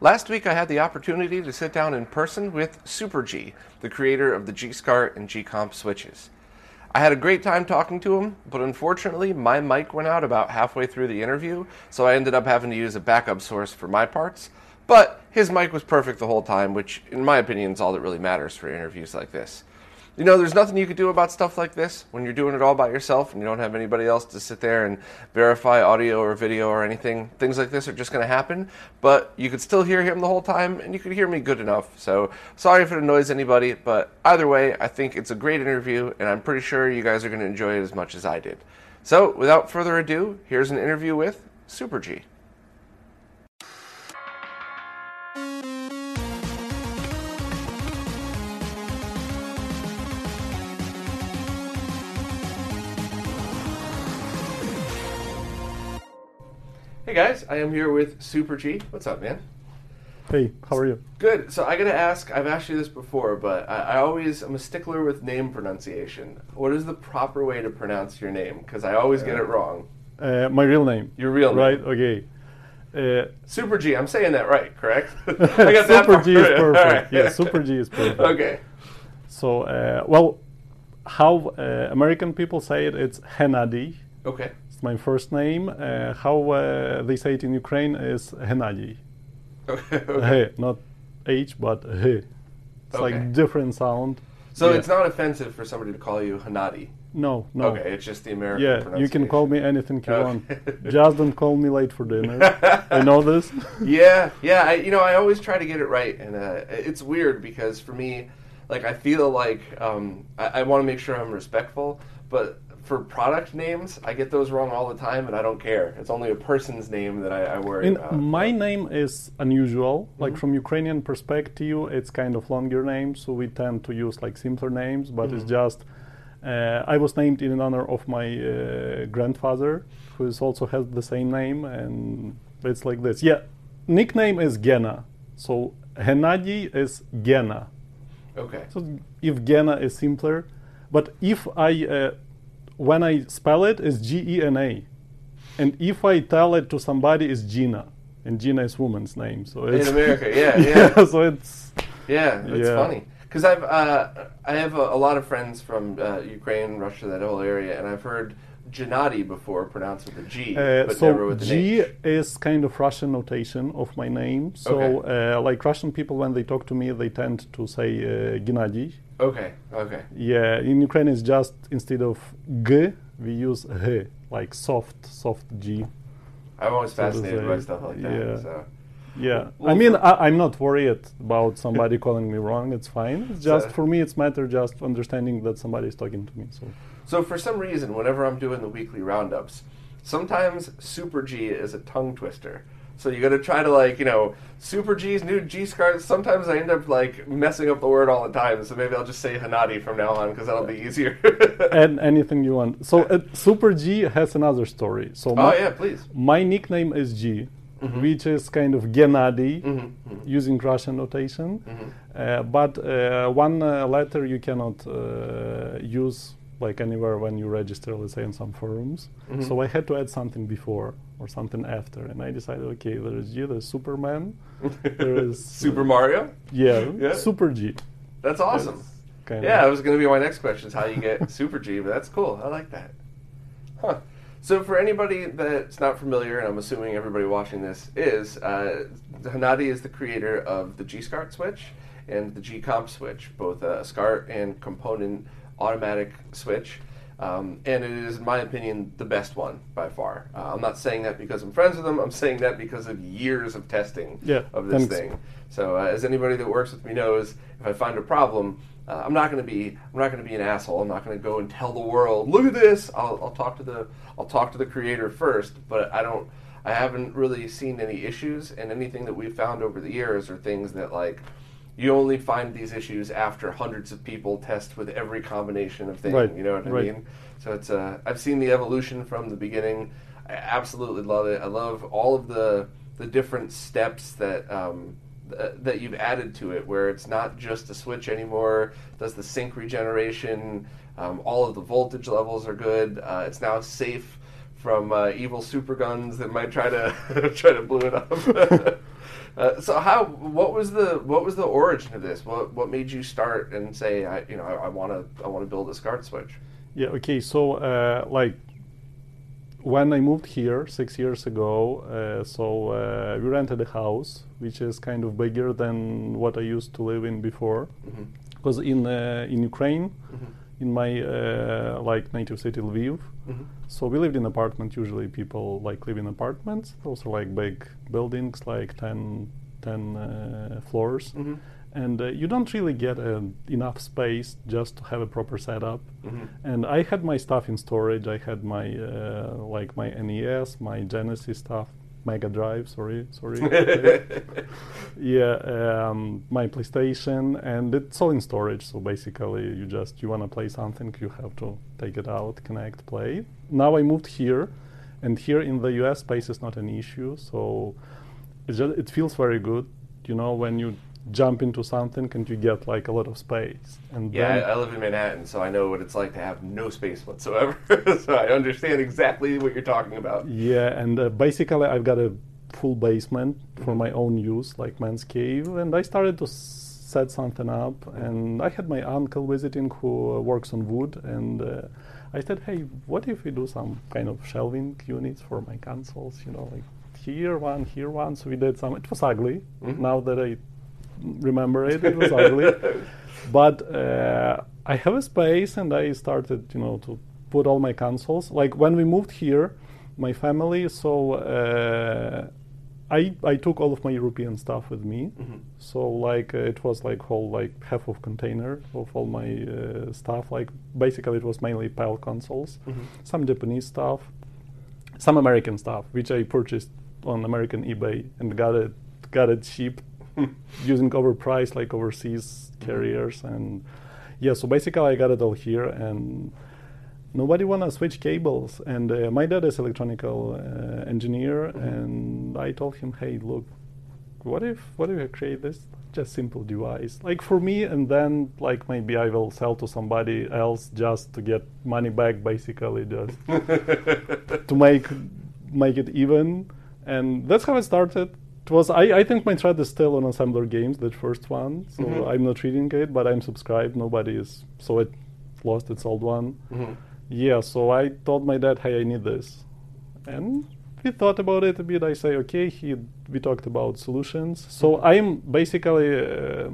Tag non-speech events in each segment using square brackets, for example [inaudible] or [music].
Last week, I had the opportunity to sit down in person with Super G, the creator of the G SCART and G Comp switches. I had a great time talking to him, but unfortunately, my mic went out about halfway through the interview, so I ended up having to use a backup source for my parts. But his mic was perfect the whole time, which, in my opinion, is all that really matters for interviews like this. You know, there's nothing you could do about stuff like this when you're doing it all by yourself and you don't have anybody else to sit there and verify audio or video or anything. Things like this are just going to happen, but you could still hear him the whole time and you could hear me good enough. So, sorry if it annoys anybody, but either way, I think it's a great interview and I'm pretty sure you guys are going to enjoy it as much as I did. So, without further ado, here's an interview with Super G. Hey guys, I am here with Super G. What's up, man? Hey, how are you? Good. So I gotta ask. I've asked you this before, but I, I always I'm a stickler with name pronunciation. What is the proper way to pronounce your name? Because I always get it wrong. Uh, my real name. Your real name. Right, okay. Uh, Super G. I'm saying that right, correct? [laughs] [laughs] I got Super part G is perfect. Right. Yeah, Super G is perfect. okay. So, uh, well, how uh, American people say it, it's Hennady. Okay. It's my first name. Uh, how uh, they say it in Ukraine is Hennady. Okay. not H, but H. It's Okay. like different sound. So Yeah. it's not offensive for somebody to call you Hanadi. No, no. Okay, it's just the American Yeah, you can call me anything you Okay. want. Just don't call me late for dinner. [laughs] I know this. yeah, yeah. I, you know, I always try to get it right, and uh, it's weird because for me, like, I feel like um, I, I want to make sure I'm respectful, but for product names, I get those wrong all the time, and I don't care. It's only a person's name that I, I worry In about. my name is unusual. Like Mm-hmm. from Ukrainian perspective, it's kind of longer name, so we tend to use like simpler names. But it's Mm-hmm. just uh, I was named in honor of my uh, grandfather, who is also has the same name, and it's like this. Yeah, nickname is Gena. So Hennady is Gena. okay. So if Gena is simpler, but if I uh, when I spell it is G E N A, and if I tell it to somebody is Gina, and Gina is woman's name, so In America, [laughs] yeah, yeah. so it's Yeah, it's Yeah. funny because I've uh, I have a, a lot of friends from uh, Ukraine, Russia, that whole area, and I've heard Gennady before pronounced with a G, uh, but never so with an G H. is kind of Russian notation of my name. So Okay. uh, like Russian people when they talk to me, they tend to say uh, Gennady. Okay, okay, Yeah, in Ukraine it's just instead of G we use H, like soft, soft G. I'm always So fascinated by stuff like that. yeah. So. Yeah, Well, I mean, I, I'm not worried about somebody [laughs] calling me wrong. It's fine. It's just So- for me, it's matter just understanding that somebody is talking to me. So So for some reason, whenever I'm doing the weekly roundups, sometimes Super G is a tongue twister. So you got to try to like you know Super G's new G SCARTs. Sometimes I end up like messing up the word all the time. So maybe I'll just say Hanadi from now on because that'll be easier. [laughs] and [laughs] anything you want. So uh, Super G has another story. So oh my, yeah, please. my nickname is G, Mm-hmm. which is kind of Gennady Mhm, using Russian notation. Mm-hmm. Uh, but uh, one uh, letter you cannot uh, use like anywhere when you register, let's say in some forums. Mm-hmm. So I had to add something before or something after, and I decided, okay, there is G, there's Superman, [laughs] there is Super Mario. yeah, Yeah. Super G. That's awesome. Yeah, that was going to be my next question: is how you get [laughs] Super G. But that's cool. I like that. Huh. So for anybody that's not familiar, and I'm assuming everybody watching this is, uh, Hanadi is the creator of the G SCART switch and the G Comp switch, both a SCART and component automatic switch. Um, and it is, in my opinion, the best one by far. Uh, I'm not saying that because I'm friends with them. I'm saying that because of years of testing Yeah, of this thanks. thing. So, uh, as anybody that works with me knows, if I find a problem, uh, I'm not going to be I'm not going to be an asshole. I'm not going to go and tell the world, look at this. I'll, I'll talk to the I'll talk to the creator first, but I don't I haven't really seen any issues, and anything that we've found over the years are things that like you only find these issues after hundreds of people test with every combination of things. Right, You know what I right. mean? So it's uh, I've seen the evolution from the beginning. I absolutely love it. I love all of the the different steps that um, th- that you've added to it, where it's not just a switch anymore. Does the sync regeneration? Um, all of the voltage levels are good. Uh, it's now safe from uh, evil super guns that might try to [laughs] try to blow it up. [laughs] uh, so how? What was the what was the origin of this? What what made you start and say I you know I want to I want to build a SCART switch? Yeah. Okay. So, uh, like, when I moved here six years ago, uh, so uh, we rented a house, which is kind of bigger than what I used to live in before. Mm-hmm. Because in uh, in Ukraine, in my uh, like native city Lviv, Mm-hmm. so we lived in apartment. Usually, people like live in apartments. Those are like big buildings, like 10, 10 uh, floors Mm-hmm. and uh, you don't really get uh, enough space just to have a proper setup. Mm-hmm. And I had my stuff in storage. I had my uh, like my NES, my Genesis stuff, Mega Drive. Sorry, sorry. [laughs] [laughs] yeah, um, my PlayStation, and it's all in storage. So basically, you just you want to play something, you have to take it out, connect, play. Now I moved here, and here in the US, space is not an issue. So it just it feels very good, you know, when you jump into something and you get like a lot of space. And Yeah, I, I live in Manhattan, so I know what it's like to have no space whatsoever. [laughs] so I understand exactly what you're talking about. Yeah, and uh, basically I've got a full basement for my own use, like man's cave, and I started to set something up. And I had my uncle visiting who uh, works on wood, and uh, I said, "Hey, what if we do some kind of shelving units for my consoles? You know, like here one, here one." So we did some. It was ugly. Now that I remember it, it was ugly. [laughs] But uh, I have a space, and I started, you know, to put all my consoles. Like when we moved here, my family. So uh, I I took all of my European stuff with me. So like uh, it was like whole like half of container of all my uh, stuff. Like basically it was mainly PAL consoles, some Japanese stuff, some American stuff, which I purchased on American eBay and got it got it cheap [laughs] using overpriced like overseas carriers. And yeah. So basically I got it all here and nobody want to switch cables. And uh, my dad is electronical uh, engineer and i told him hey look what if what if i create this? Just simple device. Like for me and then like maybe i will sell to somebody else just to get money back basically just [laughs] to make make it even. And that's how it started it was I, I think my thread is still on assembler games that first one so Mhm. i'm not reading it but i'm subscribed nobody is so it lost its old one Mhm. yeah, so I told my dad, "Hey, I need this," and we thought about it a bit. I say, "Okay." He, we talked about solutions. So I'm basically, uh,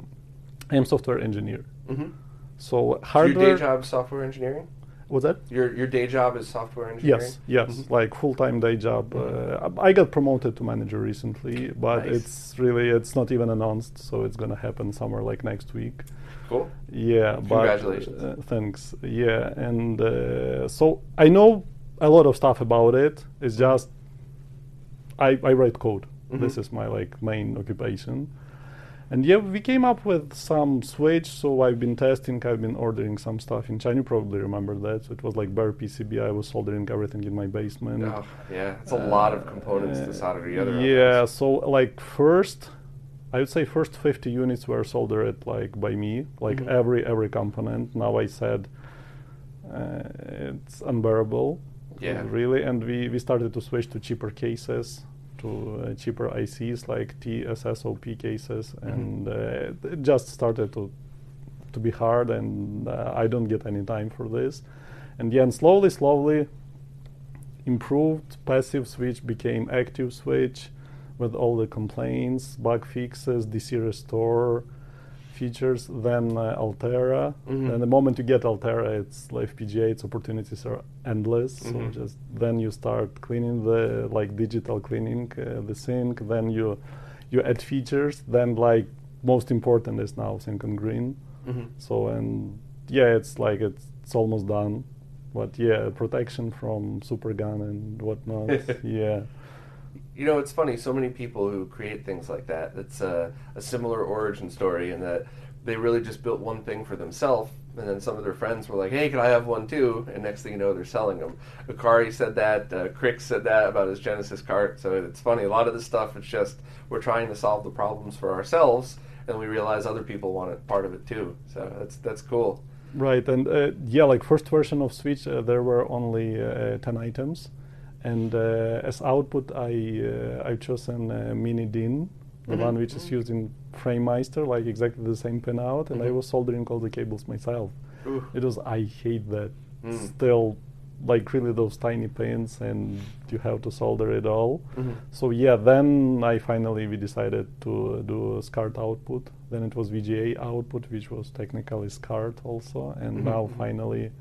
I am software engineer. Mhm. So hardware. your day job software engineering? What's that? Your your day job is software engineering? Yes, yes, like full-time day job. Uh, I got promoted to manager recently, but Nice. it's really it's not even announced, so it's gonna happen somewhere like next week. Cool. Yeah, but Congratulations. uh, thanks. Yeah, and uh, so I know a lot of stuff about it. It's just I I write code. This Mhm. is my like main occupation. And yeah, we came up with some switch. So I've been testing. I've been ordering some stuff in China. You probably remember that. So it was like bare PCB. I was soldering everything in my basement. Oh, yeah, it's a lot of components to solder together. Uh, Yeah, so like first, I would say first 50 units were soldered like by me, like Mhm. every every component. Now I said uh, it's unbearable, Yeah. really, and we we started to switch to cheaper cases, to uh, cheaper ICs like TSSOP cases, Mhm. and uh, it just started to to be hard, and uh, I don't get any time for this. And then slowly, slowly, improved passive switch became active switch with all the complaints, bug fixes, DC restore features, then uh, Altera. Mhm. And the moment you get Altera, it's like FPGA, its opportunities are endless. Mhm. So just then you start cleaning the like digital cleaning uh, the sync. Then you you add features. Then like most important is now sync and green. Mhm. So and yeah, it's like it's, it's almost done. But yeah, protection from super gun and whatnot. [laughs] yeah. You know, it's funny. So many people who create things like that. It's a, a similar origin story in that they really just built one thing for themselves, and then some of their friends were like, "Hey, can I have one too?" And next thing you know, they're selling them. Akari said that. Uh, Krikzz said that about his Genesis cart. So it's funny. A lot of this stuff, it's just we're trying to solve the problems for ourselves, and we realize other people want it part of it too. So that's that's cool. Right, and uh, yeah, like first version of Switch, uh, there were only uh, ten items, and uh, as output, I uh, I've chosen uh, Mini DIN, the Mhm. one which is used in FrameMeister, like exactly the same pinout, and I Mhm. was soldering all the cables myself. Ooh. It was I hate that. Mm. Still, like really those tiny pins, and you have to solder it all. Mhm. So yeah, then I finally we decided to do a SCART output. Then it was VGA output, which was technically SCART also, and Mhm, now finally,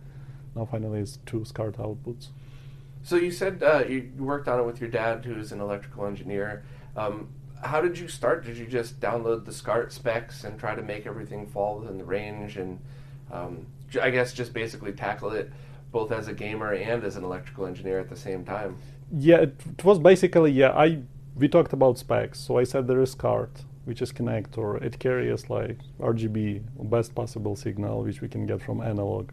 now finally it's two SCART outputs. So you said uh, you worked on it with your dad, who's an electrical engineer. Um, how did you start? Did you just download the SCART specs and try to make everything fall within the range, and um, I guess just basically tackle it both as a gamer and as an electrical engineer at the same time? Yeah, it, it was basically yeah. I we talked about specs, so I said there is SCART, which is connector. It carries like RGB, best possible signal, which we can get from analog.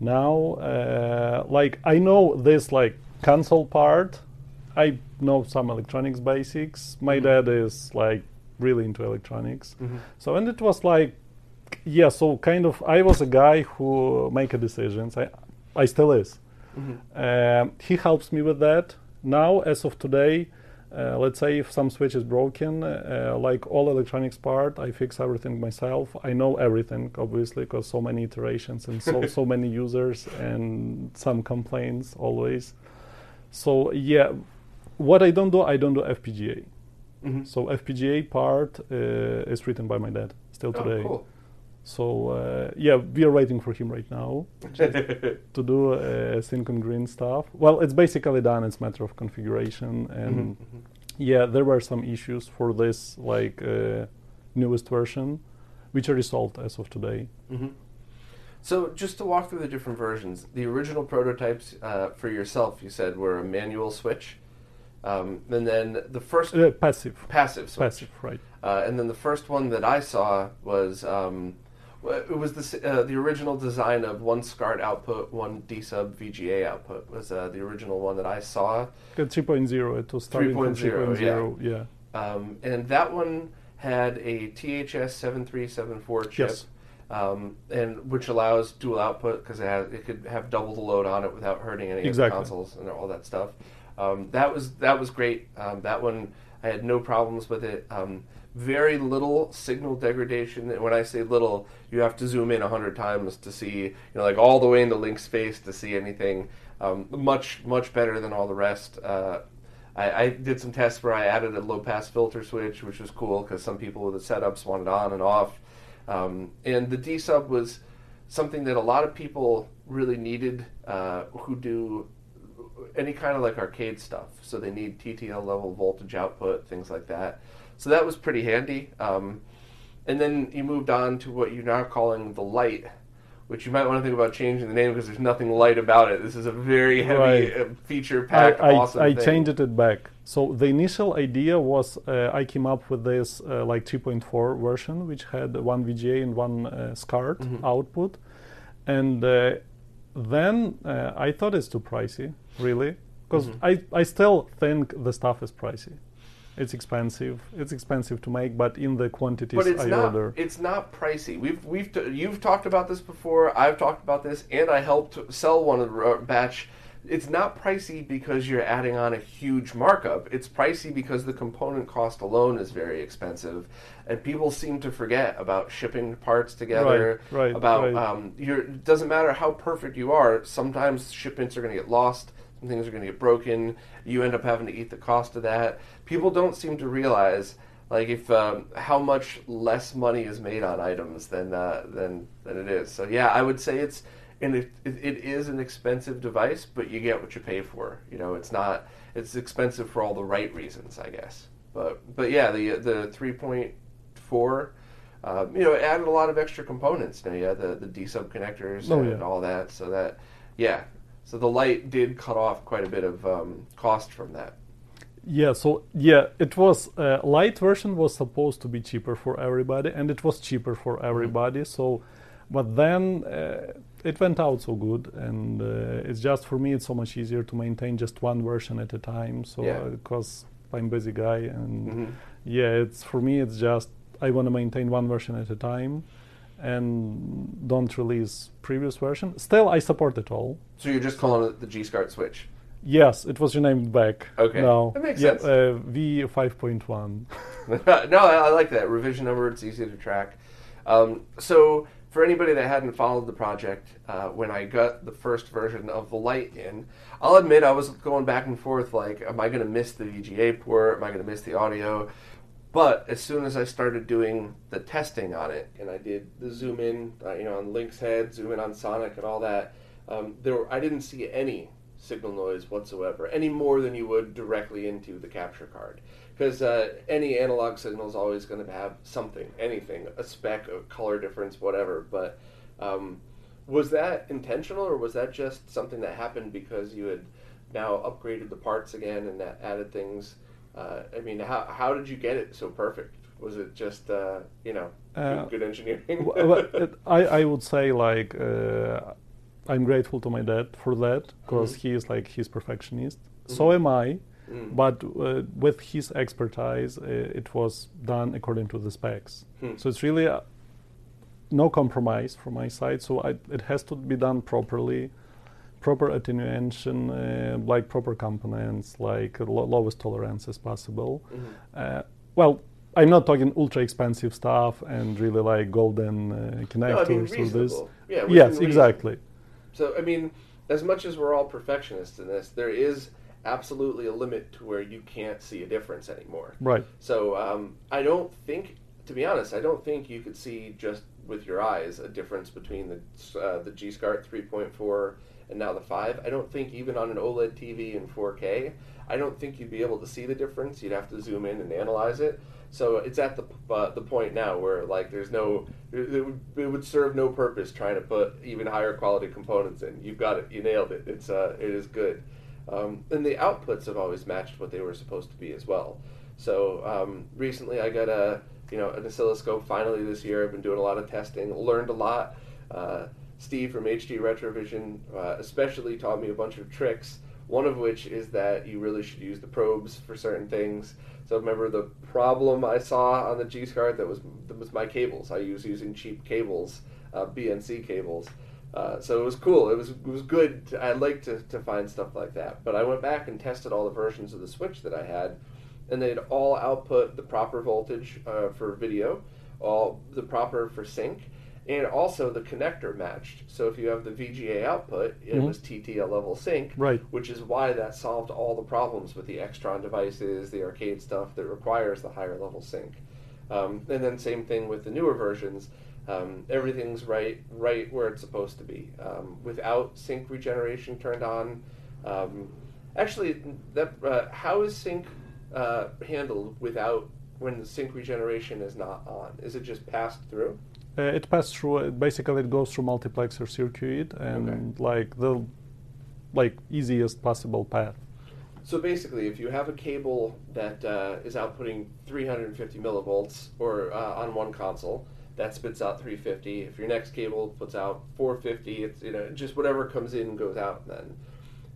Now, uh, like I know this like console part. I know some electronics basics. My Mhm. dad is like really into electronics. Mhm. So and it was like, yeah. So kind of, I was a guy who make a decisions. I, I still is. Mhm. Um, he helps me with that. Now, as of today, uh, let's say if some switch is broken, uh, like all electronics part, I fix everything myself. I know everything, obviously, because so many iterations and so [laughs] so many users and some complaints always. So yeah, what I don't do, I don't do FPGA. Mhm. So FPGA part uh, is written by my dad still Oh, today. cool. So uh, yeah, we are waiting for him right now [laughs] to do uh, sync and green stuff. Well, it's basically done. It's a matter of configuration, and Mhm, mhm. yeah, there were some issues for this like uh, newest version, which are resolved as of today. So, just to walk through the different versions, the original prototypes uh, for yourself, you said, were a manual switch, um, and then the first Uh, passive, passive switch, passive, right? Uh, and then the first one that I saw was um, it was the uh, the original design of one SCART output, one D sub VGA output was uh, the original one that I saw. Uh, 3.0. It was starting from 3.0, 3.0. Yeah. Um, and that one had a THS seven three seven four chip, Yes. Um, and which allows dual output because it has it could have double the load on it without hurting any Exactly. of the consoles and all that stuff. Um, that was that was great. Um, that one I had no problems with it. Um, very little signal degradation. And when I say little, you have to zoom in a hundred times to see, you know, like all the way into Link's face to see anything. Um, much much better than all the rest. Uh, I, I did some tests where I added a low pass filter switch, which was cool because some people with the setups wanted on and off. Um, and the D sub was something that a lot of people really needed uh, who do any kind of like arcade stuff. So they need TTL level voltage output, things like that. So that was pretty handy. Um, and then you moved on to what you're now calling the light, which you might want to think about changing the name because there's nothing light about it. This is a very heavy Right. uh, feature I, packed, I, awesome I thing. changed it back. So the initial idea was uh, I came up with this uh, like 3.4 version, which had one VGA and one uh, SCART Mhm. output, and uh, then uh, I thought it's too pricey, really, because Mhm. I I still think the stuff is pricey. It's expensive. It's expensive to make, but in the quantities But it's I not. order, It's not pricey. We've we've t- you've talked about this before. I've talked about this, and I helped sell one of the uh, batch. It's not pricey because you're adding on a huge markup. It's pricey because the component cost alone is very expensive, and people seem to forget about shipping parts together. Right, right, About right. um, your it doesn't matter how perfect you are. Sometimes shipments are going to get lost. Some things are going to get broken. You end up having to eat the cost of that. People don't seem to realize like if um, how much less money is made on items than uh, than than it is. So yeah, I would say it's and it, it, is an expensive device, but you get what you pay for. You know, it's not it's expensive for all the right reasons, I guess. But but yeah, the the three point four. Uh, you know, it added a lot of extra components. Now had the, the D sub connectors Oh, and yeah. all that. So that, yeah. So the light did cut off quite a bit of um, cost from that. Yeah, so yeah, it was uh, light version was supposed to be cheaper for everybody, and it was cheaper for everybody. So, but then uh, it went out so good, and uh, it's just for me, it's so much easier to maintain just one version at a time. So, Yeah. because I'm busy guy, and Mhm. yeah, it's for me, it's just I want to maintain one version at a time, and don't release previous version. Still, I support it all. So you're just calling it the G SCART switch. Yes, it was renamed back. Okay, now. that makes yeah, sense. Uh, V five point one. [laughs] no, I, I like that revision number. It's easy to track. Um, so for anybody that hadn't followed the project, uh, when I got the first version of the light in, I'll admit I was going back and forth. Like, am I going to miss the VGA port? Am I going to miss the audio? But as soon as I started doing the testing on it, and I did the zoom in, uh, you know, on Link's head, zoom in on Sonic, and all that, um, there were, I didn't see any signal noise whatsoever, any more than you would directly into the capture card. Because uh, any analog signal is always going to have something, anything, a speck, a color difference, whatever. But um, was that intentional, or was that just something that happened because you had now upgraded the parts again and that added things? Uh, I mean, how how did you get it so perfect? Was it just uh, you know Uh, good, good engineering? Well, I, I would say like uh, I'm grateful to my dad for that because he is like he's perfectionist. So am I, Mm. but uh, with his expertise, uh, it was done according to the specs. Hmm. So it's really uh, no compromise from my side. So I, it has to be done properly, proper attenuation, uh, like proper components, like lo- lowest tolerance as possible. Mhm. Uh, well, I'm not talking ultra expensive stuff and really like golden uh, No, I connectors mean or this. Yeah. Yes, reason. exactly. So I mean, as much as we're all perfectionists in this, there is absolutely a limit to where you can't see a difference anymore. Right. So um, I don't think, to be honest, I don't think you could see just with your eyes a difference between the uh, the G SCART 3.4 and now the 5. I don't think even on an OLED TV in 4K, I don't think you'd be able to see the difference. You'd have to zoom in and analyze it. So it's at the uh, the point now where like there's no it would, it would serve no purpose trying to put even higher quality components in. You've got it. You nailed it. It's uh it is good. Um, and the outputs have always matched what they were supposed to be as well. So um, recently, I got a you know an oscilloscope. Finally, this year, I've been doing a lot of testing. Learned a lot. Uh, Steve from HD Retrovision uh, especially taught me a bunch of tricks. One of which is that you really should use the probes for certain things. So remember the problem I saw on the G SCART that was that was my cables. I was using cheap cables, uh, BNC cables. Uh, so it was cool. It was it was good. To, I like to, to find stuff like that. But I went back and tested all the versions of the Switch that I had, and they'd all output the proper voltage uh, for video, all the proper for sync, and also the connector matched. So if you have the VGA output, it Mhm. was TTL level sync, Right. which is why that solved all the problems with the Extron devices, the arcade stuff that requires the higher level sync. Um, and then same thing with the newer versions. Um, everything's right right where it's supposed to be. Um, without sync regeneration turned on, um, actually, that uh, how is sync uh, handled without when the sync regeneration is not on? Is it just passed through? Uh, it passes through. Basically, it goes through multiplexer circuit and like the like easiest possible path. So basically, if you have a cable that uh, is outputting 350 millivolts, or uh, on one console, that spits out 350. If your next cable puts out 450, it's you know just whatever comes in goes out then.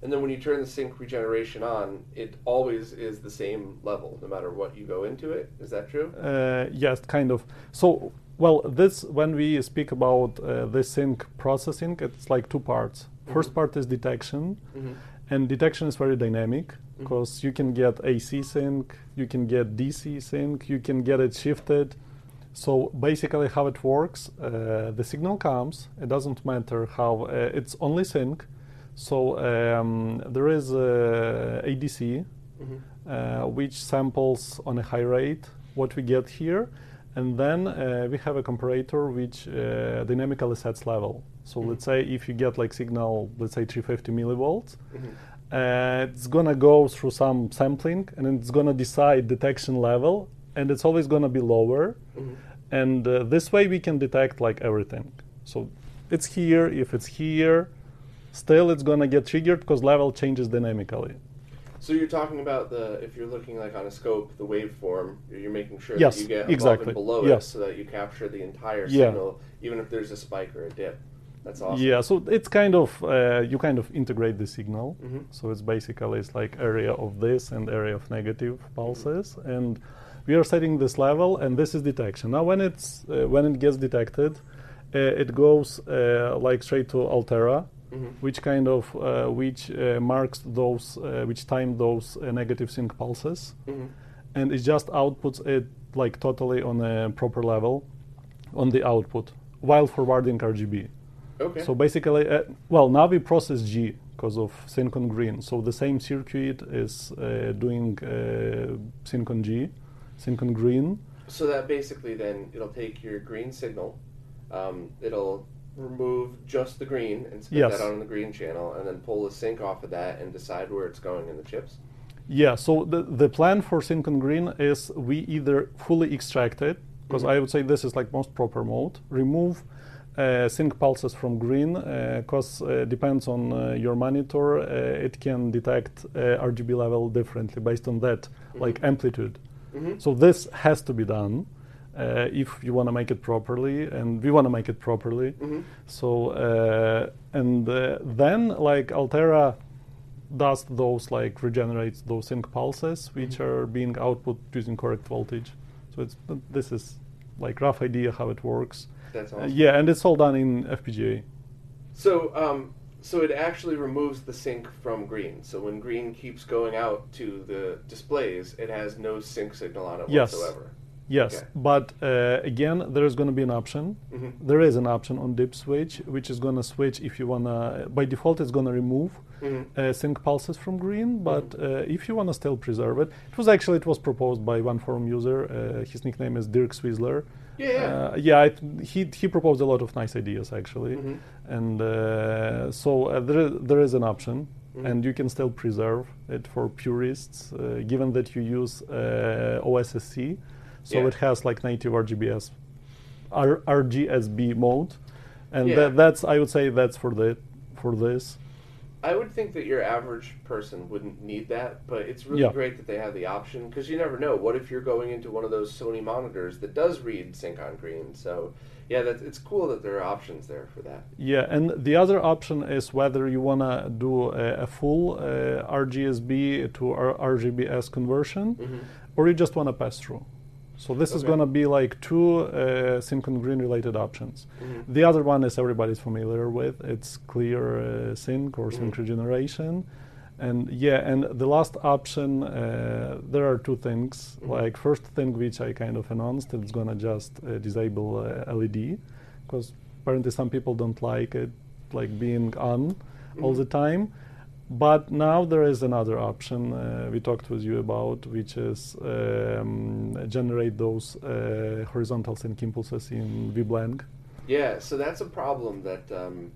And then when you turn the sync regeneration on, it always is the same level, no matter what you go into it. Is that true? Uh, yes, kind of. So, well, this when we speak about uh, the sync processing, it's like two parts. First part is detection, Mm-hmm. and detection is very dynamic because you can get AC sync, you can get DC sync, you can get it shifted. So basically, how it works, uh, the signal comes. It doesn't matter how uh, it's only sync. So um, there is a ADC uh, which samples on a high rate what we get here, and then uh, we have a comparator which uh, dynamically sets level. So let's say if you get like signal, let's say 350 millivolts, uh, it's gonna go through some sampling and it's gonna decide detection level, and it's always gonna be lower. And uh, this way we can detect like everything. So it's here. If it's here, still it's gonna get triggered because level changes dynamically. So you're talking about the if you're looking like on a scope, the waveform, you're making sure Yes, that you get above exactly. and below it Yes. so that you capture the entire Yeah. signal, even if there's a spike or a dip. That's awesome. Yeah, so it's kind of uh, you kind of integrate the signal. Mhm. So it's basically it's like area of this and area of negative pulses, and we are setting this level, and this is detection. Now, when it's uh, when it gets detected, uh, it goes uh, like straight to Altera, Mhm. which kind of uh, which uh, marks those uh, which time those uh, negative sync pulses, Mhm. and it just outputs it like totally on a proper level on the output while forwarding RGB. Okay. So basically, uh, well, now we process G because of sync on green. So the same circuit is uh, doing uh, sync on G, sync on green. So that basically then it'll take your green signal, um, it'll remove just the green and spit Yes. that out on the green channel, and then pull the sync off of that and decide where it's going in the chips. Yeah. So the the plan for sync on green is we either fully extract it because Mhm. I would say this is like most proper mode. Remove. Uh, sync pulses from green because uh, depends on uh, your monitor uh, it can detect uh, RGB level differently based on that like amplitude Mm-hmm. So this has to be done uh, if you want to make it properly, and we want to make it properly. Mhm. So uh, and uh, then like Altera does those like regenerates those sync pulses, which Mhm. are being output using correct voltage. So it's this is like rough idea how it works. That's Uh, awesome. yeah, and it's all done in FPGA. So, um, so it actually removes the sync from green. So when green keeps going out to the displays, it has no sync signal on it Yes. whatsoever. Yes, Okay. but uh, again, there is going to be an option. Mhm. There is an option on dip switch, which is going to switch if you want to. By default, it's going to remove Mhm. uh, sync pulses from green. But uh, if you want to still preserve it, it was actually it was proposed by one forum user. Uh, his nickname is Dirk Swizzler. Yeah, yeah. Uh, yeah. It, he he proposed a lot of nice ideas actually, Mhm. and uh, so uh, there is, there is an option. Mhm. And you can still preserve it for purists, uh, given that you use uh, OSSC, so Yeah. it has like native RGBS, R- RGSB mode, and Yeah. that, that's I would say that's for the for this. I would think that your average person wouldn't need that, but it's really Yeah. great that they have the option because you never know. What if you're going into one of those Sony monitors that does read sync on green? So, yeah, that it's cool that there are options there for that. Yeah, and the other option is whether you wanna do a, a full uh, RGSB to R- RGBS conversion, Mhm. or you just wanna pass through. So this is gonna be like two uh, sync green related options. Mhm. The other one is everybody's familiar with. It's clear uh, sync or sync Mhm. regeneration. And yeah, and the last option, uh, there are two things. Mhm. Like first thing which I kind of announced, it's gonna just uh, disable uh, LED, because apparently some people don't like it, like being on all Mhm. the time. But now there is another option uh, we talked with you about, which is um, generate those uh, horizontal sync impulses in VBlank. Yeah, so that's a problem that um,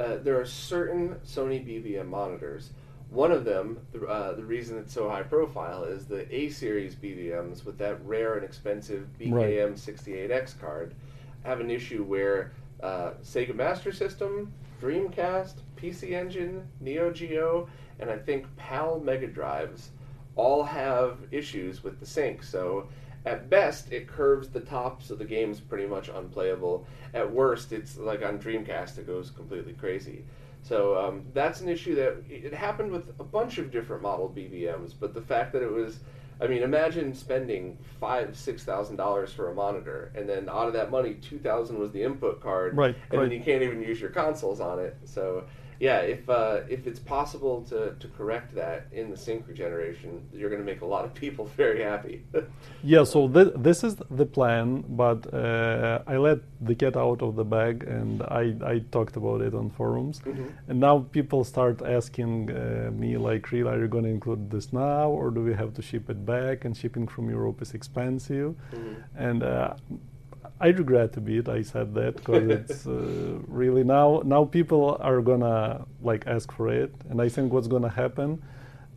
uh, there are certain Sony BVM monitors. One of them, the, uh, the reason it's so high profile, is the A series BVMs with that rare and expensive BKM 68X card have an issue where uh, Sega Master System, Dreamcast, PC Engine, Neo Geo, and I think PAL Mega Drives all have issues with the sync. So at best, it curves the top, so the game's pretty much unplayable. At worst, it's like on Dreamcast, it goes completely crazy. So um, that's an issue that it happened with a bunch of different model BVMs, but the fact that it was, I mean, imagine spending five, six thousand dollars for a monitor, and then out of that money, two thousand was the input card, Right, and right. then you can't even use your consoles on it. So yeah, if uh, if it's possible to, to correct that in the sync regeneration, you're going to make a lot of people [laughs] very happy. [laughs] Yeah, so th- this is the plan, but uh, I let the cat out of the bag and I, I talked about it on forums. Mhm. And now people start asking uh, me, like, really, are you going to include this now or do we have to ship it back? And shipping from Europe is expensive. Mhm. And uh, I regret a bit I said that because [laughs] it's uh, really now now people are gonna like ask for it, and I think what's gonna happen,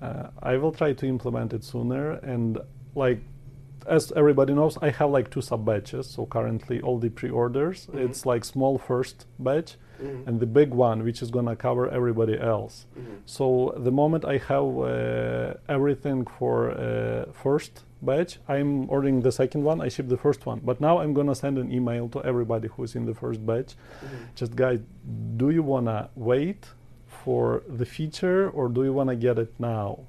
uh, I will try to implement it sooner, and like as everybody knows, I have like two sub batches. So currently, all the pre-orders, Mm-hmm. it's like small first batch, and the big one, which is gonna cover everybody else. Mm-hmm. So the moment I have uh, everything for uh, first batch, I'm ordering the second one. I ship the first one, but now I'm gonna send an email to everybody who's in the first batch. Just guys, do you wanna wait for the feature or do you wanna get it now?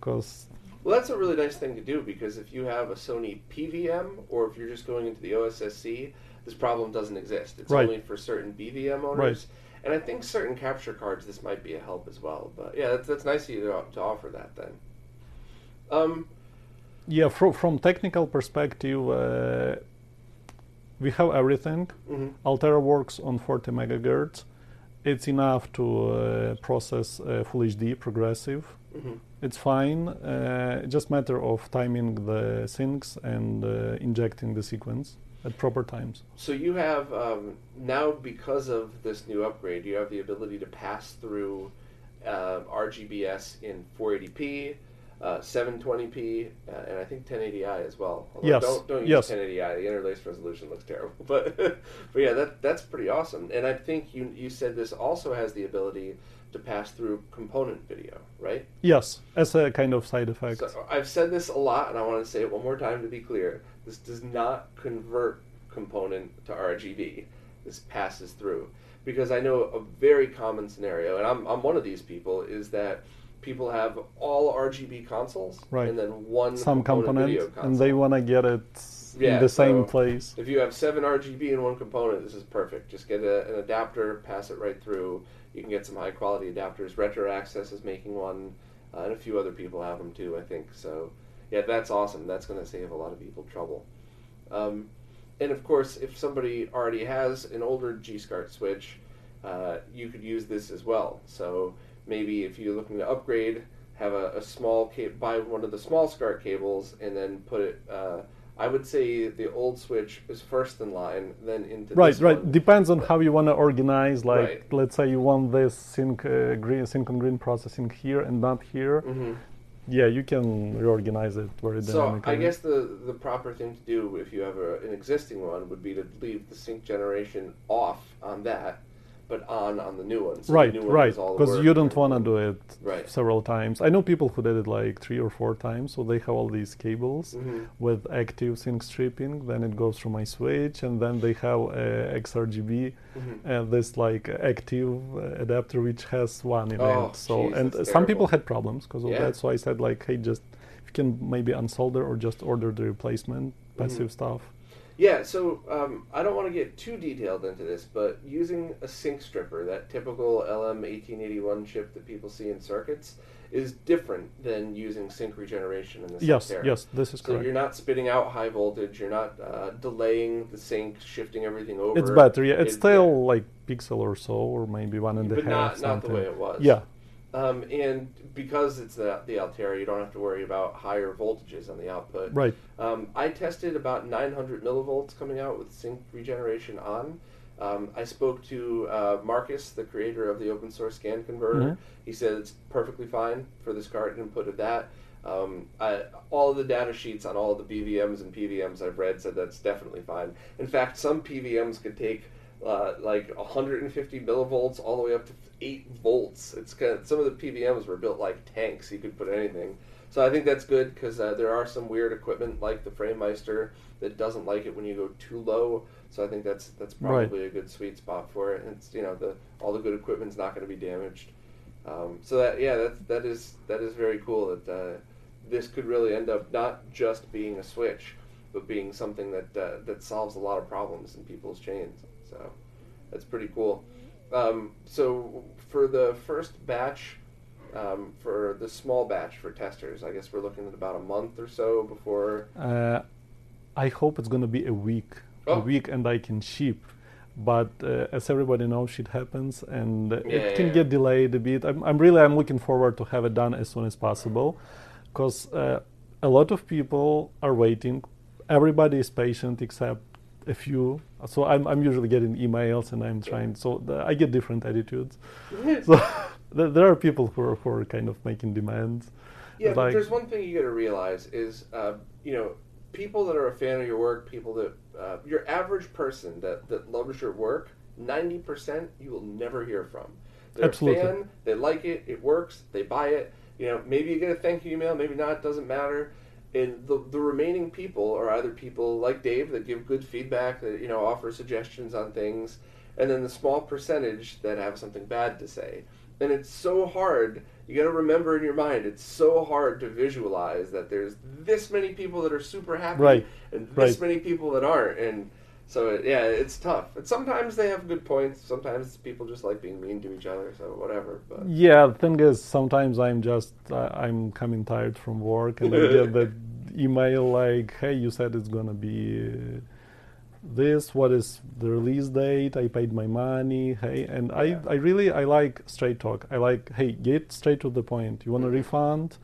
Because Well, that's a really nice thing to do because if you have a Sony PVM or if you're just going into the OSSC, this problem doesn't exist. It's Right. only for certain BVM owners. And I think certain capture cards, this might be a help as well. But yeah, that's, that's nice of you to, to offer that then. Um, Yeah, from from technical perspective, uh, we have everything. mhm. Altera works on 40 megahertz. It's enough to uh, process uh, Full HD progressive. Mhm. It's fine. Uh, just matter of timing the syncs and uh, injecting the sequence at proper times. So you have um, now because of this new upgrade, you have the ability to pass through uh, RGBS in 480p, uh, 720p, uh, and I think 1080i as well. Although Yes, Don't don't use yes. 1080i. The interlace resolution looks terrible, [laughs] but but yeah, that that's pretty awesome. And I think you you said this also has the ability to pass through component video, right? Yes, as a kind of side effect. So I've said this a lot, and I want to say it one more time to be clear. This does not convert component to RGB. This passes through because I know a very common scenario, and I'm I'm one of these people, is that people have all RGB consoles Right. and then one Some component component, and they want to get it Yeah, in the same so- place. If you have seven RGB in one component, this is perfect. Just get a, an adapter, pass it right through. You can get some high quality adapters. Retro Access is making one, uh, and a few other people have them too, I think. So, yeah, that's awesome. That's going to save a lot of people trouble. Um, and of course, if somebody already has an older G SCART switch, uh, you could use this as well. So maybe if you're looking to upgrade, have a, a small ca- buy one of the small SCART cables and then put it. Uh, I would say the old switch is first in line, then into Right, this right. one. Depends on how you want to organize. Like, Right. let's say you want this sync uh, green, sync on green processing here and not here. Mhm. Yeah, you can reorganize it very So. I guess the the proper thing to do if you have a, an existing one would be to leave the sync generation off on that, but on on the new one. So the right, new one right. does all the Because you don't want to do it Right. several times. I know people who did it like three or four times. So they have all these cables Mhm. with active sync stripping. Then it goes through my switch, and then they have uh, XRGB Mhm. and this like active uh, adapter which has one in Oh, it. So jeez, and some people had problems because of Yeah. that. So I said like, hey, just you can maybe unsolder or just order the replacement Mm-hmm. passive stuff. Yeah, so um, I don't want to get too detailed into this, but using a sync stripper, that typical LM1881 chip that people see in circuits, is different than using sync regeneration in the Yes, Cyxtera. yes, this is So correct. you're not spitting out high voltage. You're not uh, delaying the sync, shifting everything over. It's better, yeah. It's It- still like pixel or so, or maybe one and a half. but not not the way it was. Yeah, Um, and because it's the, the Altera, you don't have to worry about higher voltages on the output. right. Um, I tested about 900 millivolts coming out with sync regeneration on. Um, I spoke to uh, Marcus, the creator of the open source scan converter. Mhm. He said it's perfectly fine for this card input of that. Um, I, all of the data sheets on all the BVMs and PVMs I've read said that's definitely fine. In fact, some PVMs could take uh, like 150 millivolts all the way up to 8 volts. It's kind of, some of the PVMs were built like tanks. You could put anything. So I think that's good because uh, there are some weird equipment like the FrameMeister that doesn't like it when you go too low. So I think that's that's Right. probably a good sweet spot for it. And it's you know the all the good equipment's not going to be damaged. Um, so that yeah that that is that is very cool that uh, this could really end up not just being a switch, but being something that uh, that solves a lot of problems in people's chains. So that's pretty cool. Um, so for the first batch, um, for the small batch for testers, I guess we're looking at about a month or so before. Uh, I hope it's gonna be a week, Oh. a week, and I can ship. But uh, as everybody knows, shit happens, and Yeah, it can yeah, get delayed a bit. I'm, I'm really, I'm looking forward to have it done as soon as possible, because uh, a lot of people are waiting. Everybody is patient except a few. So I'm, I'm usually getting emails, and I'm trying. So the, I get different attitudes. [laughs] so [laughs] there, are people who are, who are kind of making demands. Yeah, but there's one thing you got to realize is uh, you know, people that are a fan of your work, people that uh, your average person that that loves your work, ninety percent you will never hear from. They're Absolutely. a fan, they like it, it works, they buy it. You know, maybe you get a thank you email, maybe not, doesn't matter. And the the remaining people are either people like Dave that give good feedback, that you know offer suggestions on things, and then the small percentage that have something bad to say. And it's so hard. You got to remember in your mind, it's so hard to visualize that there's this many people that are super happy Right, and this right. many people that aren't. And so, it, yeah, it's tough. And sometimes they have good points. Sometimes people just like being mean to each other. So whatever. But Yeah, the thing is, sometimes I'm just uh, I'm coming tired from work, and I get that [laughs] email like, "Hey, you said it's gonna be this. What is the release date? I paid my money. Hey, and Yeah. I I really I like straight talk. I like, hey, get straight to the point. You want a Mhm. refund?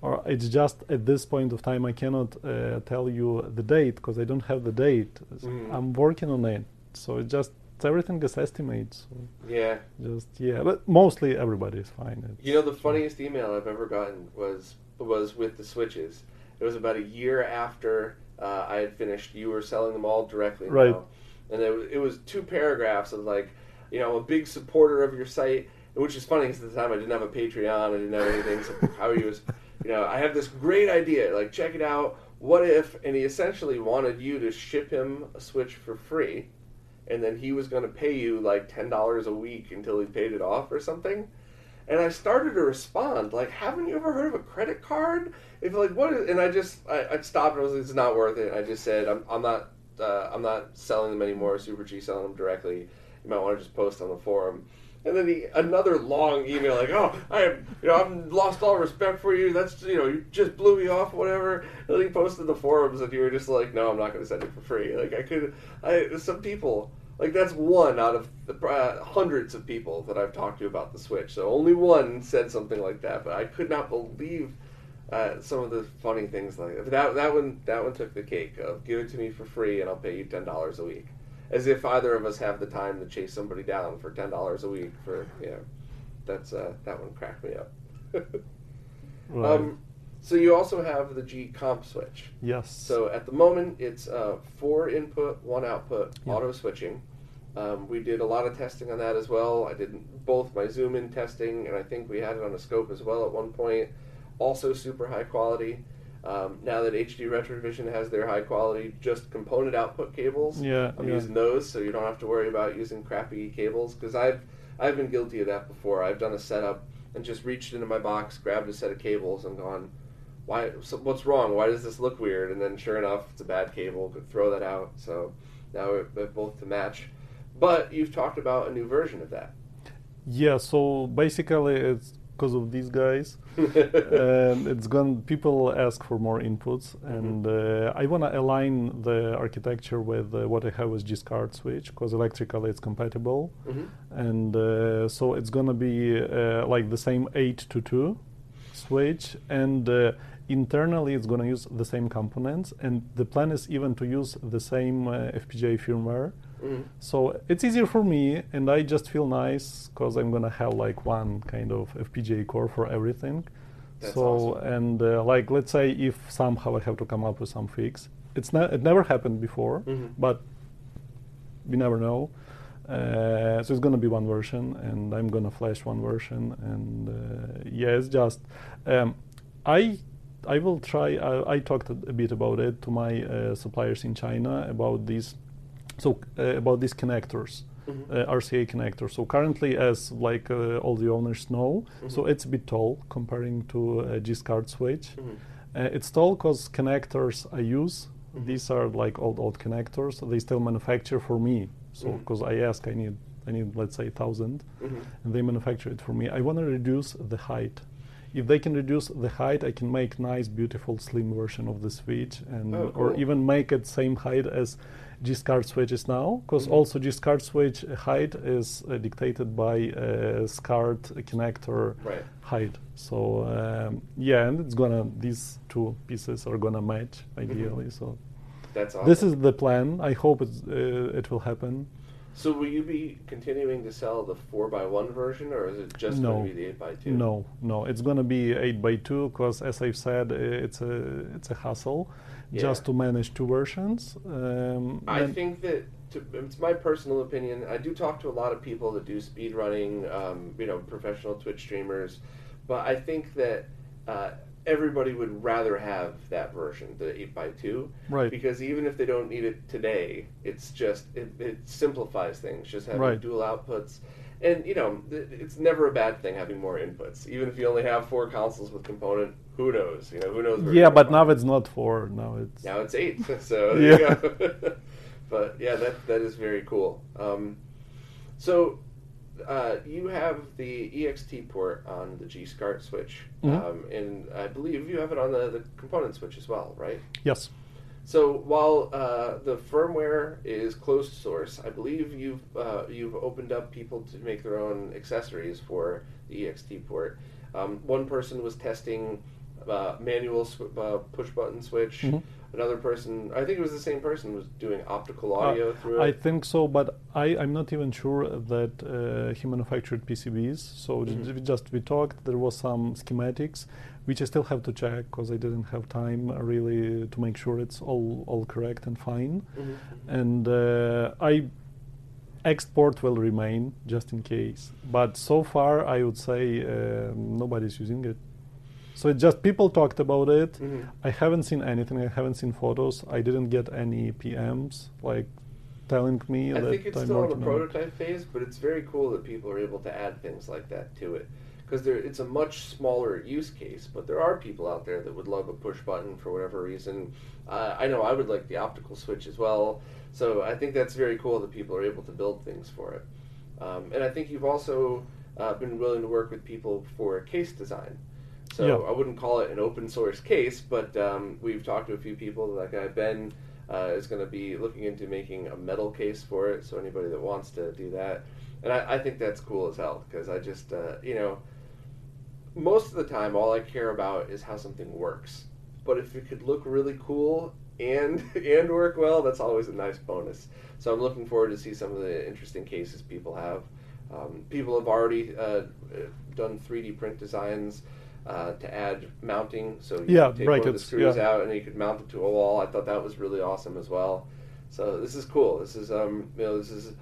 Or it's just at this point of time I cannot uh, tell you the date because I don't have the date. Mhm. I'm working on it, so it just everything is estimates. So yeah, just yeah, but mostly everybody is fine. It's, you know, the funniest email I've ever gotten was was with the switches. It was about a year after uh, I had finished. You were selling them all directly Right. now, and it was, it was two paragraphs of like, you know, I'm a big supporter of your site, which is funny because at the time I didn't have a Patreon, I didn't have anything. So how he was, you know, I have this great idea, like check it out. What if? And he essentially wanted you to ship him a Switch for free, and then he was going to pay you like ten dollars a week until he paid it off or something. And I started to respond like, "Haven't you ever heard of a credit card?" If like what? And I just I, I stopped. I was like, "It's not worth it." I just said, "I'm I'm not uh, I'm not selling them anymore. Super G selling them directly. You might want to just post on the forum." And then he another long email like, "Oh, I am you know I've lost all respect for you. That's you know you just blew me off, whatever." And then he posted the forums, and you were just like, "No, I'm not going to send it for free." Like I could, I some people. Like that's one out of the uh, hundreds of people that I've talked to about the Switch. So only one said something like that, but I could not believe uh, some of the funny things like that. That that one that one took the cake. Of give it to me for free and I'll pay you ten dollars a week, as if either of us have the time to chase somebody down for ten dollars a week for you know. That's uh, that one cracked me up. [laughs] Right. um, so you also have the G Comp Switch. yes. So at the moment, it's uh, four input, one output, Yeah. auto switching. Um, we did a lot of testing on that as well. I did both my zoom in testing, and I think we had it on a scope as well at one point. Also, super high quality. Um, now that HD Retrovision has their high quality, just component output cables, Yeah, I'm yeah. using those, so you don't have to worry about using crappy cables. Because I've I've been guilty of that before. I've done a setup and just reached into my box, grabbed a set of cables, and gone, why? So what's wrong? Why does this look weird? And then sure enough, it's a bad cable. Could throw that out. So now they're both to match. But you've talked about a new version of that. Yeah, so basically it's because of these guys, [laughs] and it's gone. People ask for more inputs, and uh, I want to align the architecture with uh, what I have with G-SCART switch because electrically it's compatible, Mhm. and uh, so it's gonna be uh, like the same eight to two switch, and uh, internally it's gonna use the same components, and the plan is even to use the same uh, FPGA firmware. Mhm. So it's easier for me, and I just feel nice because I'm gonna have like one kind of FPGA core for everything. That's so awesome. and uh, like let's say if somehow I have to come up with some fix, it's not it never happened before, Mhm. but we never know. Uh, so it's gonna be one version, and I'm gonna flash one version, and uh, yeah, it's just um, I I will try. I, I talked a bit about it to my uh, suppliers in China about these. So uh, about these connectors, Mhm. uh, RCA connectors. So currently, as like uh, all the owners know, so Mhm. it's a bit tall comparing to a G-SCART switch. Mhm. Uh, it's tall because connectors I use, Mhm. these are like old old connectors. They still manufacture for me. So because I ask, I need I need let's say 1000 Mhm. and they manufacture it for me. I want to reduce the height. If they can reduce the height, I can make nice, beautiful, slim version of the switch, and Oh, or even make it same height as G-SCART switch is now. Because Mhm. also G-SCART switch height is uh, dictated by uh, SCART connector Right. height. So um, yeah, and it's gonna these two pieces are gonna match ideally. So That's awesome. this is the plan. I hope it's, uh, it will happen. So will you be continuing to sell the four x one version, or is it just No. going to be the eight x two? No, no, it's gonna be eight by two because, as I've said, it's a it's a hassle. Yeah. just to manage two versions. Um, I think that to, it's my personal opinion. I do talk to a lot of people that do speed running, um, you know, professional Twitch streamers, but I think that uh, everybody would rather have that version, the eight x two, Right. Because even if they don't need it today, it's just it, it simplifies things. Just having Right. dual outputs. And you know, it's never a bad thing having more inputs. Even if you only have four consoles with component, who knows? You know, who knows? where yeah, but now it's not four. Now it's now it's eight. [laughs] So there Yeah. you go. [laughs] but yeah, that that is very cool. Um, so uh, you have the EXT port on the G SCART switch, Mhm. um, and I believe you have it on the, the component switch as well, right? yes. So while uh, the firmware is closed source, I believe you've uh, you've opened up people to make their own accessories for the EXT port. Um, one person was testing uh, manual sw- uh, push button switch. Mhm. Another person, I think it was the same person, was doing optical Uh, audio through I it. think so, but I, I'm not even sure that uh, he manufactured PCBs. So Mhm. we just we talked. There was some schematics, which I still have to check because I didn't have time uh, really to make sure it's all all correct and fine. Mhm. And uh, I export will remain just in case. But so far, I would say um, nobody's using it. So it just people talked about it. Mhm. I haven't seen anything. I haven't seen photos. I didn't get any PMs like telling me I that think it's I'm still in the prototype phase, but it's very cool that people are able to add things like that to it because it's a much smaller use case. But there are people out there that would love a push button for whatever reason. Uh, I know I would like the optical switch as well. So I think that's very cool that people are able to build things for it. Um, and I think you've also uh, been willing to work with people for case design. So Yeah. I wouldn't call it an open source case, but um, we've talked to a few people. That guy Ben uh, is going to be looking into making a metal case for it. So anybody that wants to do that, and I, I think that's cool as hell because I just uh, you know most of the time all I care about is how something works. But if it could look really cool and [laughs] and work well, that's always a nice bonus. So I'm looking forward to see some of the interesting cases people have. Um, people have already uh, done 3D print designs uh, to add mounting. So you Yeah, take one of the screws yeah. out and you could mount it to a wall. I thought that was really awesome as well. So this is cool. This is um, you know this is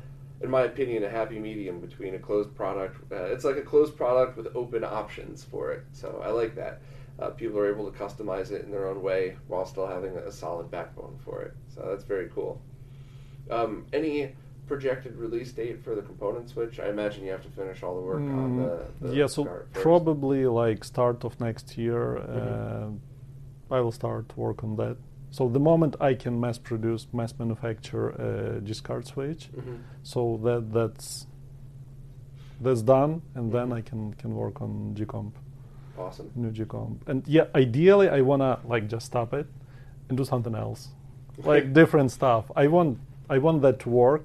in my opinion a happy medium between a closed product. Uh, it's like a closed product with open options for it. So I like that. Uh, people are able to customize it in their own way while still having a solid backbone for it. So that's very cool. Um, any projected release date for the component switch? I imagine you have to finish all the work on the, the Mm, yeah, so probably like start of next year, Mhm. uh, I will start work on that. So the moment I can mass produce, mass manufacture a G-SCART switch, Mhm. so that that's that's done, and then Mhm. I can can work on G-Comp, Awesome. new G-Comp, and yeah, ideally I wanna like just stop it and do something else, [laughs] like different stuff. I want I want that to work,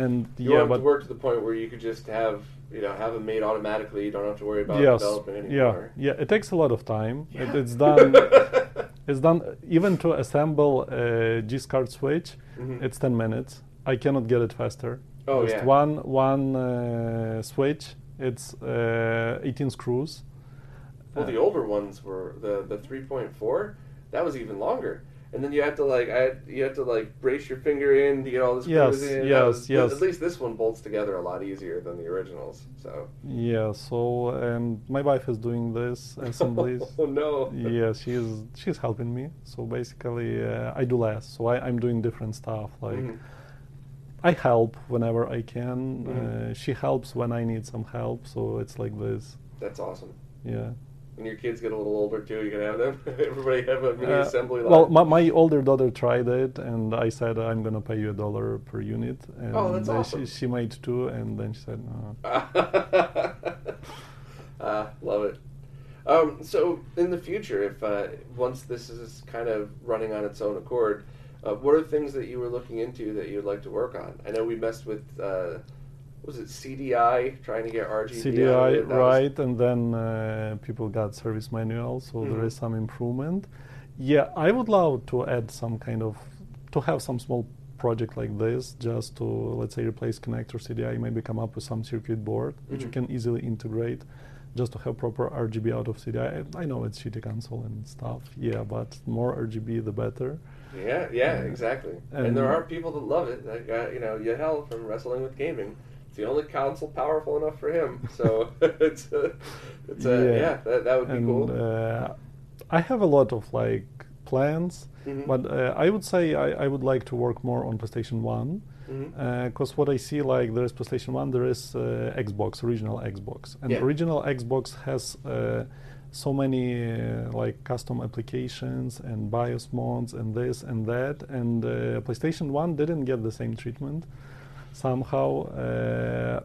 and You yeah, want but to work to the point where you could just have you know have them made automatically. You don't have to worry about yes, development yeah, anymore. yeah. It takes a lot of time. It, it's done. [laughs] it's done even to assemble a G-SCART switch. Mhm. It's ten minutes. I cannot get it faster. Oh, Just yeah. one one uh, switch. It's uh, 18 screws. Well, Uh, the older ones were the the three point four. That was even longer. And then you have to like I you had to like brace your finger in to get all screws Yes, in. Yes, yes. At least this one bolts together a lot easier than the originals. So. Yeah. So and my wife is doing this [laughs] assemblies. oh no. yeah, she's she's helping me. So basically, uh, I do less. So I, I'm doing different stuff. Like Mhm. I help whenever I can. Mhm. Uh, she helps when I need some help. So it's like this. That's awesome. Yeah. When your kids get a little older too, you can have them. [laughs] Everybody have a mini Uh, assembly line. well, my, my older daughter tried it, and I said I'm gonna pay you a dollar per unit. And Oh, that's awesome. she, she made two, and then she said, no. uh, [laughs] love it. Um, so, in the future, if uh, once this is kind of running on its own accord, uh, what are things that you were looking into that you'd like to work on? I know we messed with, uh, was it CDI, trying to get RGB. out of CDI, it. That was- right, and then uh, people got service manual, so there Mhm. is some improvement. Yeah, I would love to add some kind of to have some small project like this, just to let's say replace connector CDI, maybe come up with some circuit board which you Mhm. can easily integrate just to have proper RGB out of CDI. I, I know it's shitty console and stuff, yeah, but more RGB the better. Yeah, yeah, exactly. And, and, there are people that love it. Like, uh, you know, Yahel from Wrestling with Gaming. It's the only console powerful enough for him. So [laughs] it's, a, it's a, yeah, yeah that, that would be and, cool. Uh, I have a lot of like plans, mm-hmm. but uh, I would say I, I, would like to work more on PlayStation One because mm-hmm. uh, what I see like there is PlayStation One, there is uh, Xbox, original Xbox, and yeah. original Xbox has uh, so many uh, like custom applications and BIOS mods and this and that, and uh, PlayStation One didn't get the same treatment somehow. Uh,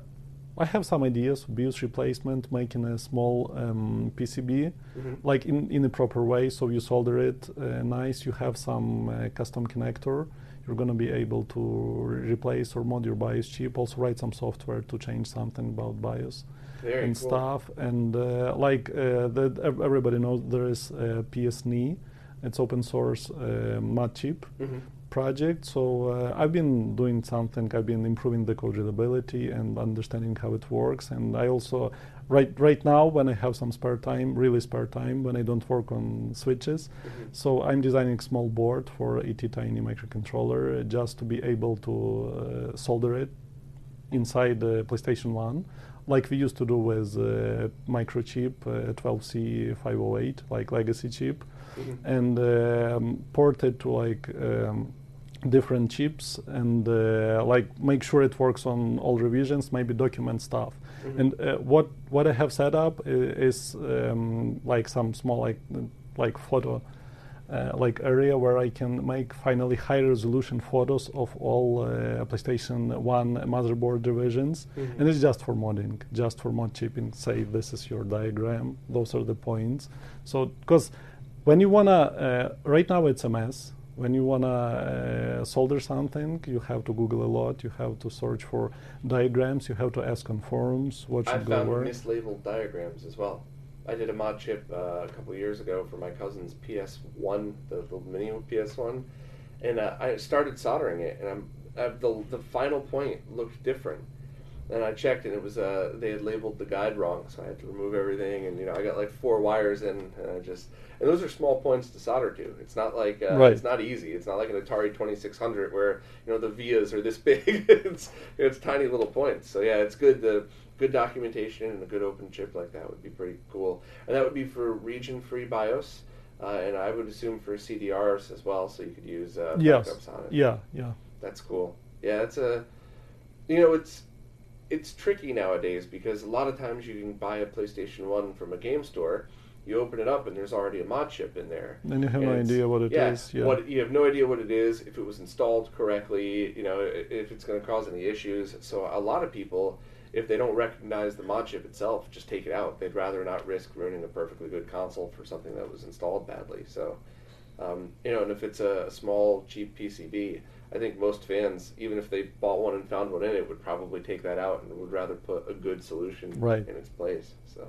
I have some ideas, BIOS replacement, making a small um, PCB, mm-hmm. like in, in a proper way. So you solder it nice. You have some custom connector you're going to be able to re- replace or mod your BIOS chip. Also write some software to change something about BIOS Very and cool. stuff. And uh, like uh, the, everybody knows, there is uh, PSNee. It's open source uh, mod chip. Mm-hmm project. So uh, I've been doing something. I've been improving the code readability and understanding how it works. And I also right right now when I have some spare time, really spare time, when I don't work on switches, mm-hmm. so I'm designing a small board for ATtiny microcontroller uh, just to be able to uh, solder it inside the PlayStation One. Like we used to do with uh, microchip uh, 12C508, like legacy chip, mm-hmm. and um, port it to like um, different chips and uh, like make sure it works on all revisions maybe document stuff mm-hmm. and uh, what what i have set up is, um, like some small like like photo uh, like area where I can make finally high resolution photos of all uh, PlayStation 1 motherboard revisions. Mm-hmm. And it's just for modding, just for mod chipping. Say this is your diagram, those are the points. So, because when you wanna, uh, right now it's a mess when you want to uh, solder something, you have to Google a lot. You have to search for diagrams. You have to ask on forums what should I go where. I found mislabeled diagrams as well. I did a mod chip uh, a couple years ago for my cousin's PS1, the, the mini PS1, and uh, I started soldering it, and I'm, uh, the the final point looked different and I checked, and it was uh, they had labeled the guide wrong, so I had to remove everything. And you know, I got like four wires in, and I just and those are small points to solder to. It's not like uh, right. it's not easy. It's not like an Atari Twenty Six Hundred where you know the vias are this [laughs] big. it's it's tiny little points. So yeah, it's good. The good documentation and a good open chip like that would be pretty cool. And that would be for region free BIOS. Uh, and I would assume for CDRs as well, so you could use uh, yes. backups on it. Yeah, yeah. That's cool. Yeah, it's a, you know, it's it's tricky nowadays because a lot of times you can buy a PlayStation One from a game store. You open it up and there's already a mod chip in there. And you have and no idea what it yeah, is. yeah, What, you have no idea what it is, if it was installed correctly, you know, if it's going to cause any issues. So a lot of people, if they don't recognize the mod chip itself, just take it out. They'd rather not risk ruining a perfectly good console for something that was installed badly. So, um, you know, and if it's a small, cheap PCB, I think most fans, even if they bought one and found one in it, would probably take that out and would rather put a good solution right. in its place. So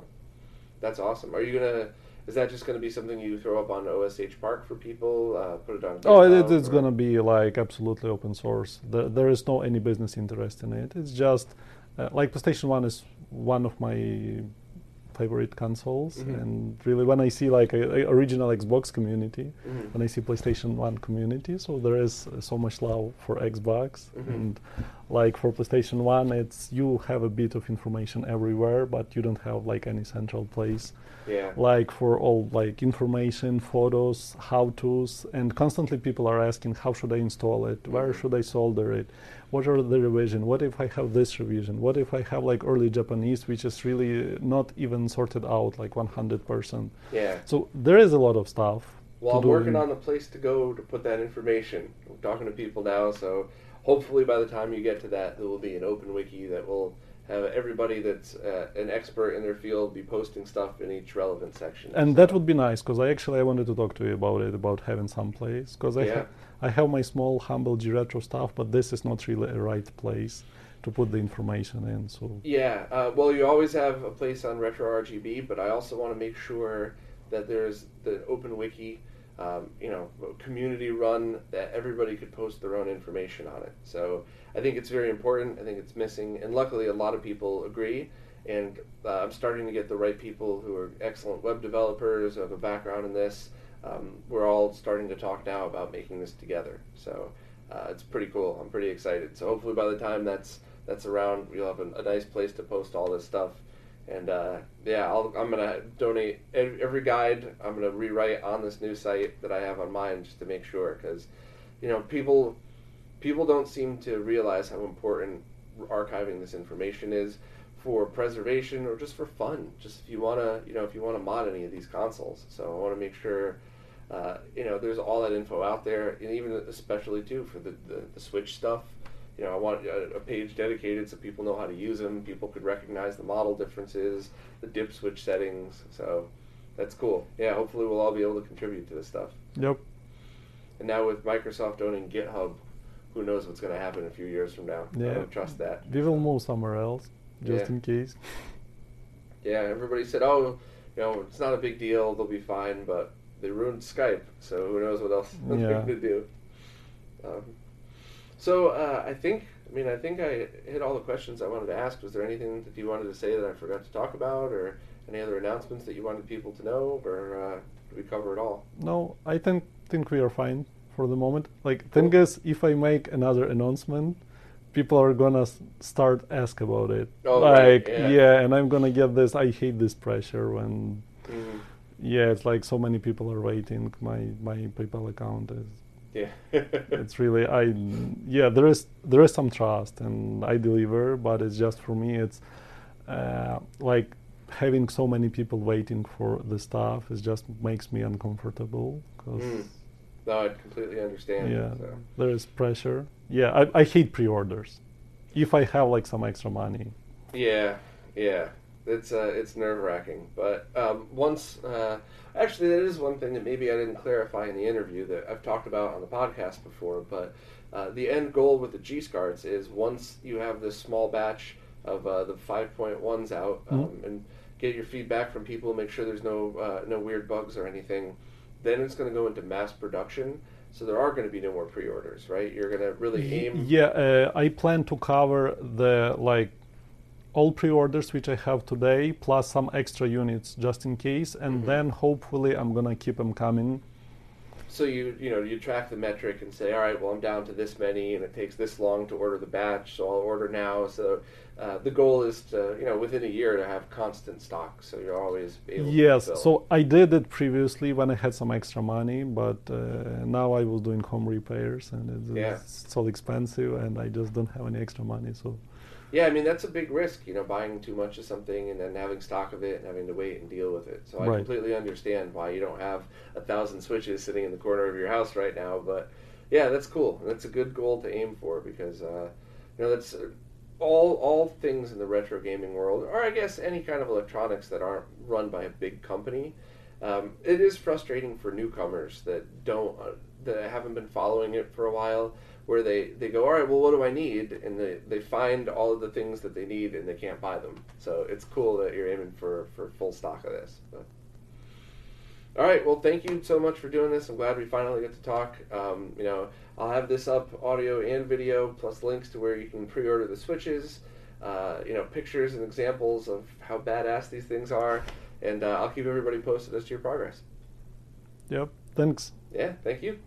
that's awesome. Are you gonna? Is that just going to be something you throw up on OSH Park for people? Uh, put it on. Oh, it, it's going to be like absolutely open source. The, there is no any business interest in it. It's just uh, like PlayStation One is one of my favorite consoles mm-hmm. and really when i see like a, a original xbox community mm-hmm. when i see playstation 1 community so there is so much love for xbox mm-hmm. and like for playstation 1 it's you have a bit of information everywhere but you don't have like any central place. Yeah. like for all like information photos how to's and constantly people are asking how should i install it? Where mm-hmm. should i solder it? What are the revision? What if i have this revision? What if i have like early japanese which is really not even sorted out like 100% yeah. So there is a lot of stuff well i'm working on the place to go to put that information. I'm talking to people now so hopefully by the time you get to that there will be an open wiki that will have everybody that's uh, an expert in their field be posting stuff in each relevant section. And so. that would be nice because I actually I wanted to talk to you about it about having some place because I yeah. ha- I have my small humble G retro stuff, but this is not really a right place to put the information in. So yeah, uh, well you always have a place on retro RGB, but I also want to make sure that there's the open wiki. Um, you know, community run that everybody could post their own information on it. So I think it's very important. I think it's missing, and luckily, a lot of people agree. and uh, I'm starting to get the right people who are excellent web developers, who have a background in this. Um, we're all starting to talk now about making this together. So uh, it's pretty cool. I'm pretty excited. So hopefully by the time that's that's around, we'll have a, a nice place to post all this stuff. And uh, yeah, I'll, I'm gonna donate every guide. I'm gonna rewrite on this new site that I have on mine just to make sure, because you know people people don't seem to realize how important archiving this information is for preservation or just for fun. Just if you wanna you know if you wanna mod any of these consoles. So I want to make sure. Uh, you know, there's all that info out there, and even especially too for the, the, the Switch stuff you know, I want a, a, page dedicated so people know how to use them. People could recognize the model differences, the dip switch settings. So that's cool. Yeah, hopefully we'll all be able to contribute to this stuff. Yep. And now with Microsoft owning GitHub, who knows what's going to happen a few years from now? Yeah. I don't trust that. We will move somewhere else, just yeah. in case. Yeah, everybody said, oh, you know, it's not a big deal. They'll be fine, but they ruined Skype, so who knows what else [laughs] yeah. they're going to do. Um, so uh, I think, I mean, I think I hit all the questions I wanted to ask. Was there anything that you wanted to say that I forgot to talk about, or any other announcements that you wanted people to know, or uh, did we cover it all? No, I think think we are fine for the moment. Like, thing is, if I make another announcement, people are gonna start ask about it. Oh, like, right. yeah. yeah. and I'm gonna get this. I hate this pressure when. Mm-hmm. Yeah, it's like so many people are waiting. My my PayPal account is yeah. It's really i yeah there is there is some trust and i deliver but it's just for me it's uh, like having so many people waiting for the stuff is just makes me uncomfortable because mm. no i completely understand yeah. so. there is pressure. Yeah I, I hate pre-orders. If i have like some extra money. Yeah yeah it's uh, it's nerve wracking. But um, once, uh, actually, that is one thing that maybe I didn't clarify in the interview that I've talked about on the podcast before. But uh, the end goal with the G SCARTs is once you have this small batch of uh, the 5.1s out um, mm-hmm. and get your feedback from people, make sure there's no uh, no weird bugs or anything, then it's going to go into mass production. So there are going to be no more pre-orders, right? You're going to really aim. Yeah, uh, I plan to cover the like all pre-orders which I have today, plus some extra units just in case, and mm-hmm. then hopefully I'm gonna keep them coming. So you you know you track the metric and say, all right, well I'm down to this many, and it takes this long to order the batch, so I'll order now. So uh, the goal is to you know within a year to have constant stock, so you're always able. Yes, so I did it previously when I had some extra money, but uh, now I was doing home repairs, and it's, yeah. it's so expensive, and I just don't have any extra money, so. Yeah, I mean that's a big risk, you know, buying too much of something and then having stock of it and having to wait and deal with it. So I right. completely understand why you don't have a thousand switches sitting in the corner of your house right now. But yeah, that's cool. That's a good goal to aim for because uh, you know that's uh, all all things in the retro gaming world, or I guess any kind of electronics that aren't run by a big company. Um, it is frustrating for newcomers that don't uh, that haven't been following it for a while where they, they go, all right, well, what do I need? And they, they find all of the things that they need and they can't buy them. So it's cool that you're aiming for, for full stock of this. But. All right, well, thank you so much for doing this. I'm glad we finally get to talk. Um, you know, I'll have this up, audio and video, plus links to where you can pre-order the switches. Uh, you know, pictures and examples of how badass these things are, and uh, I'll keep everybody posted as to your progress. Yep. Thanks. Yeah. Thank you.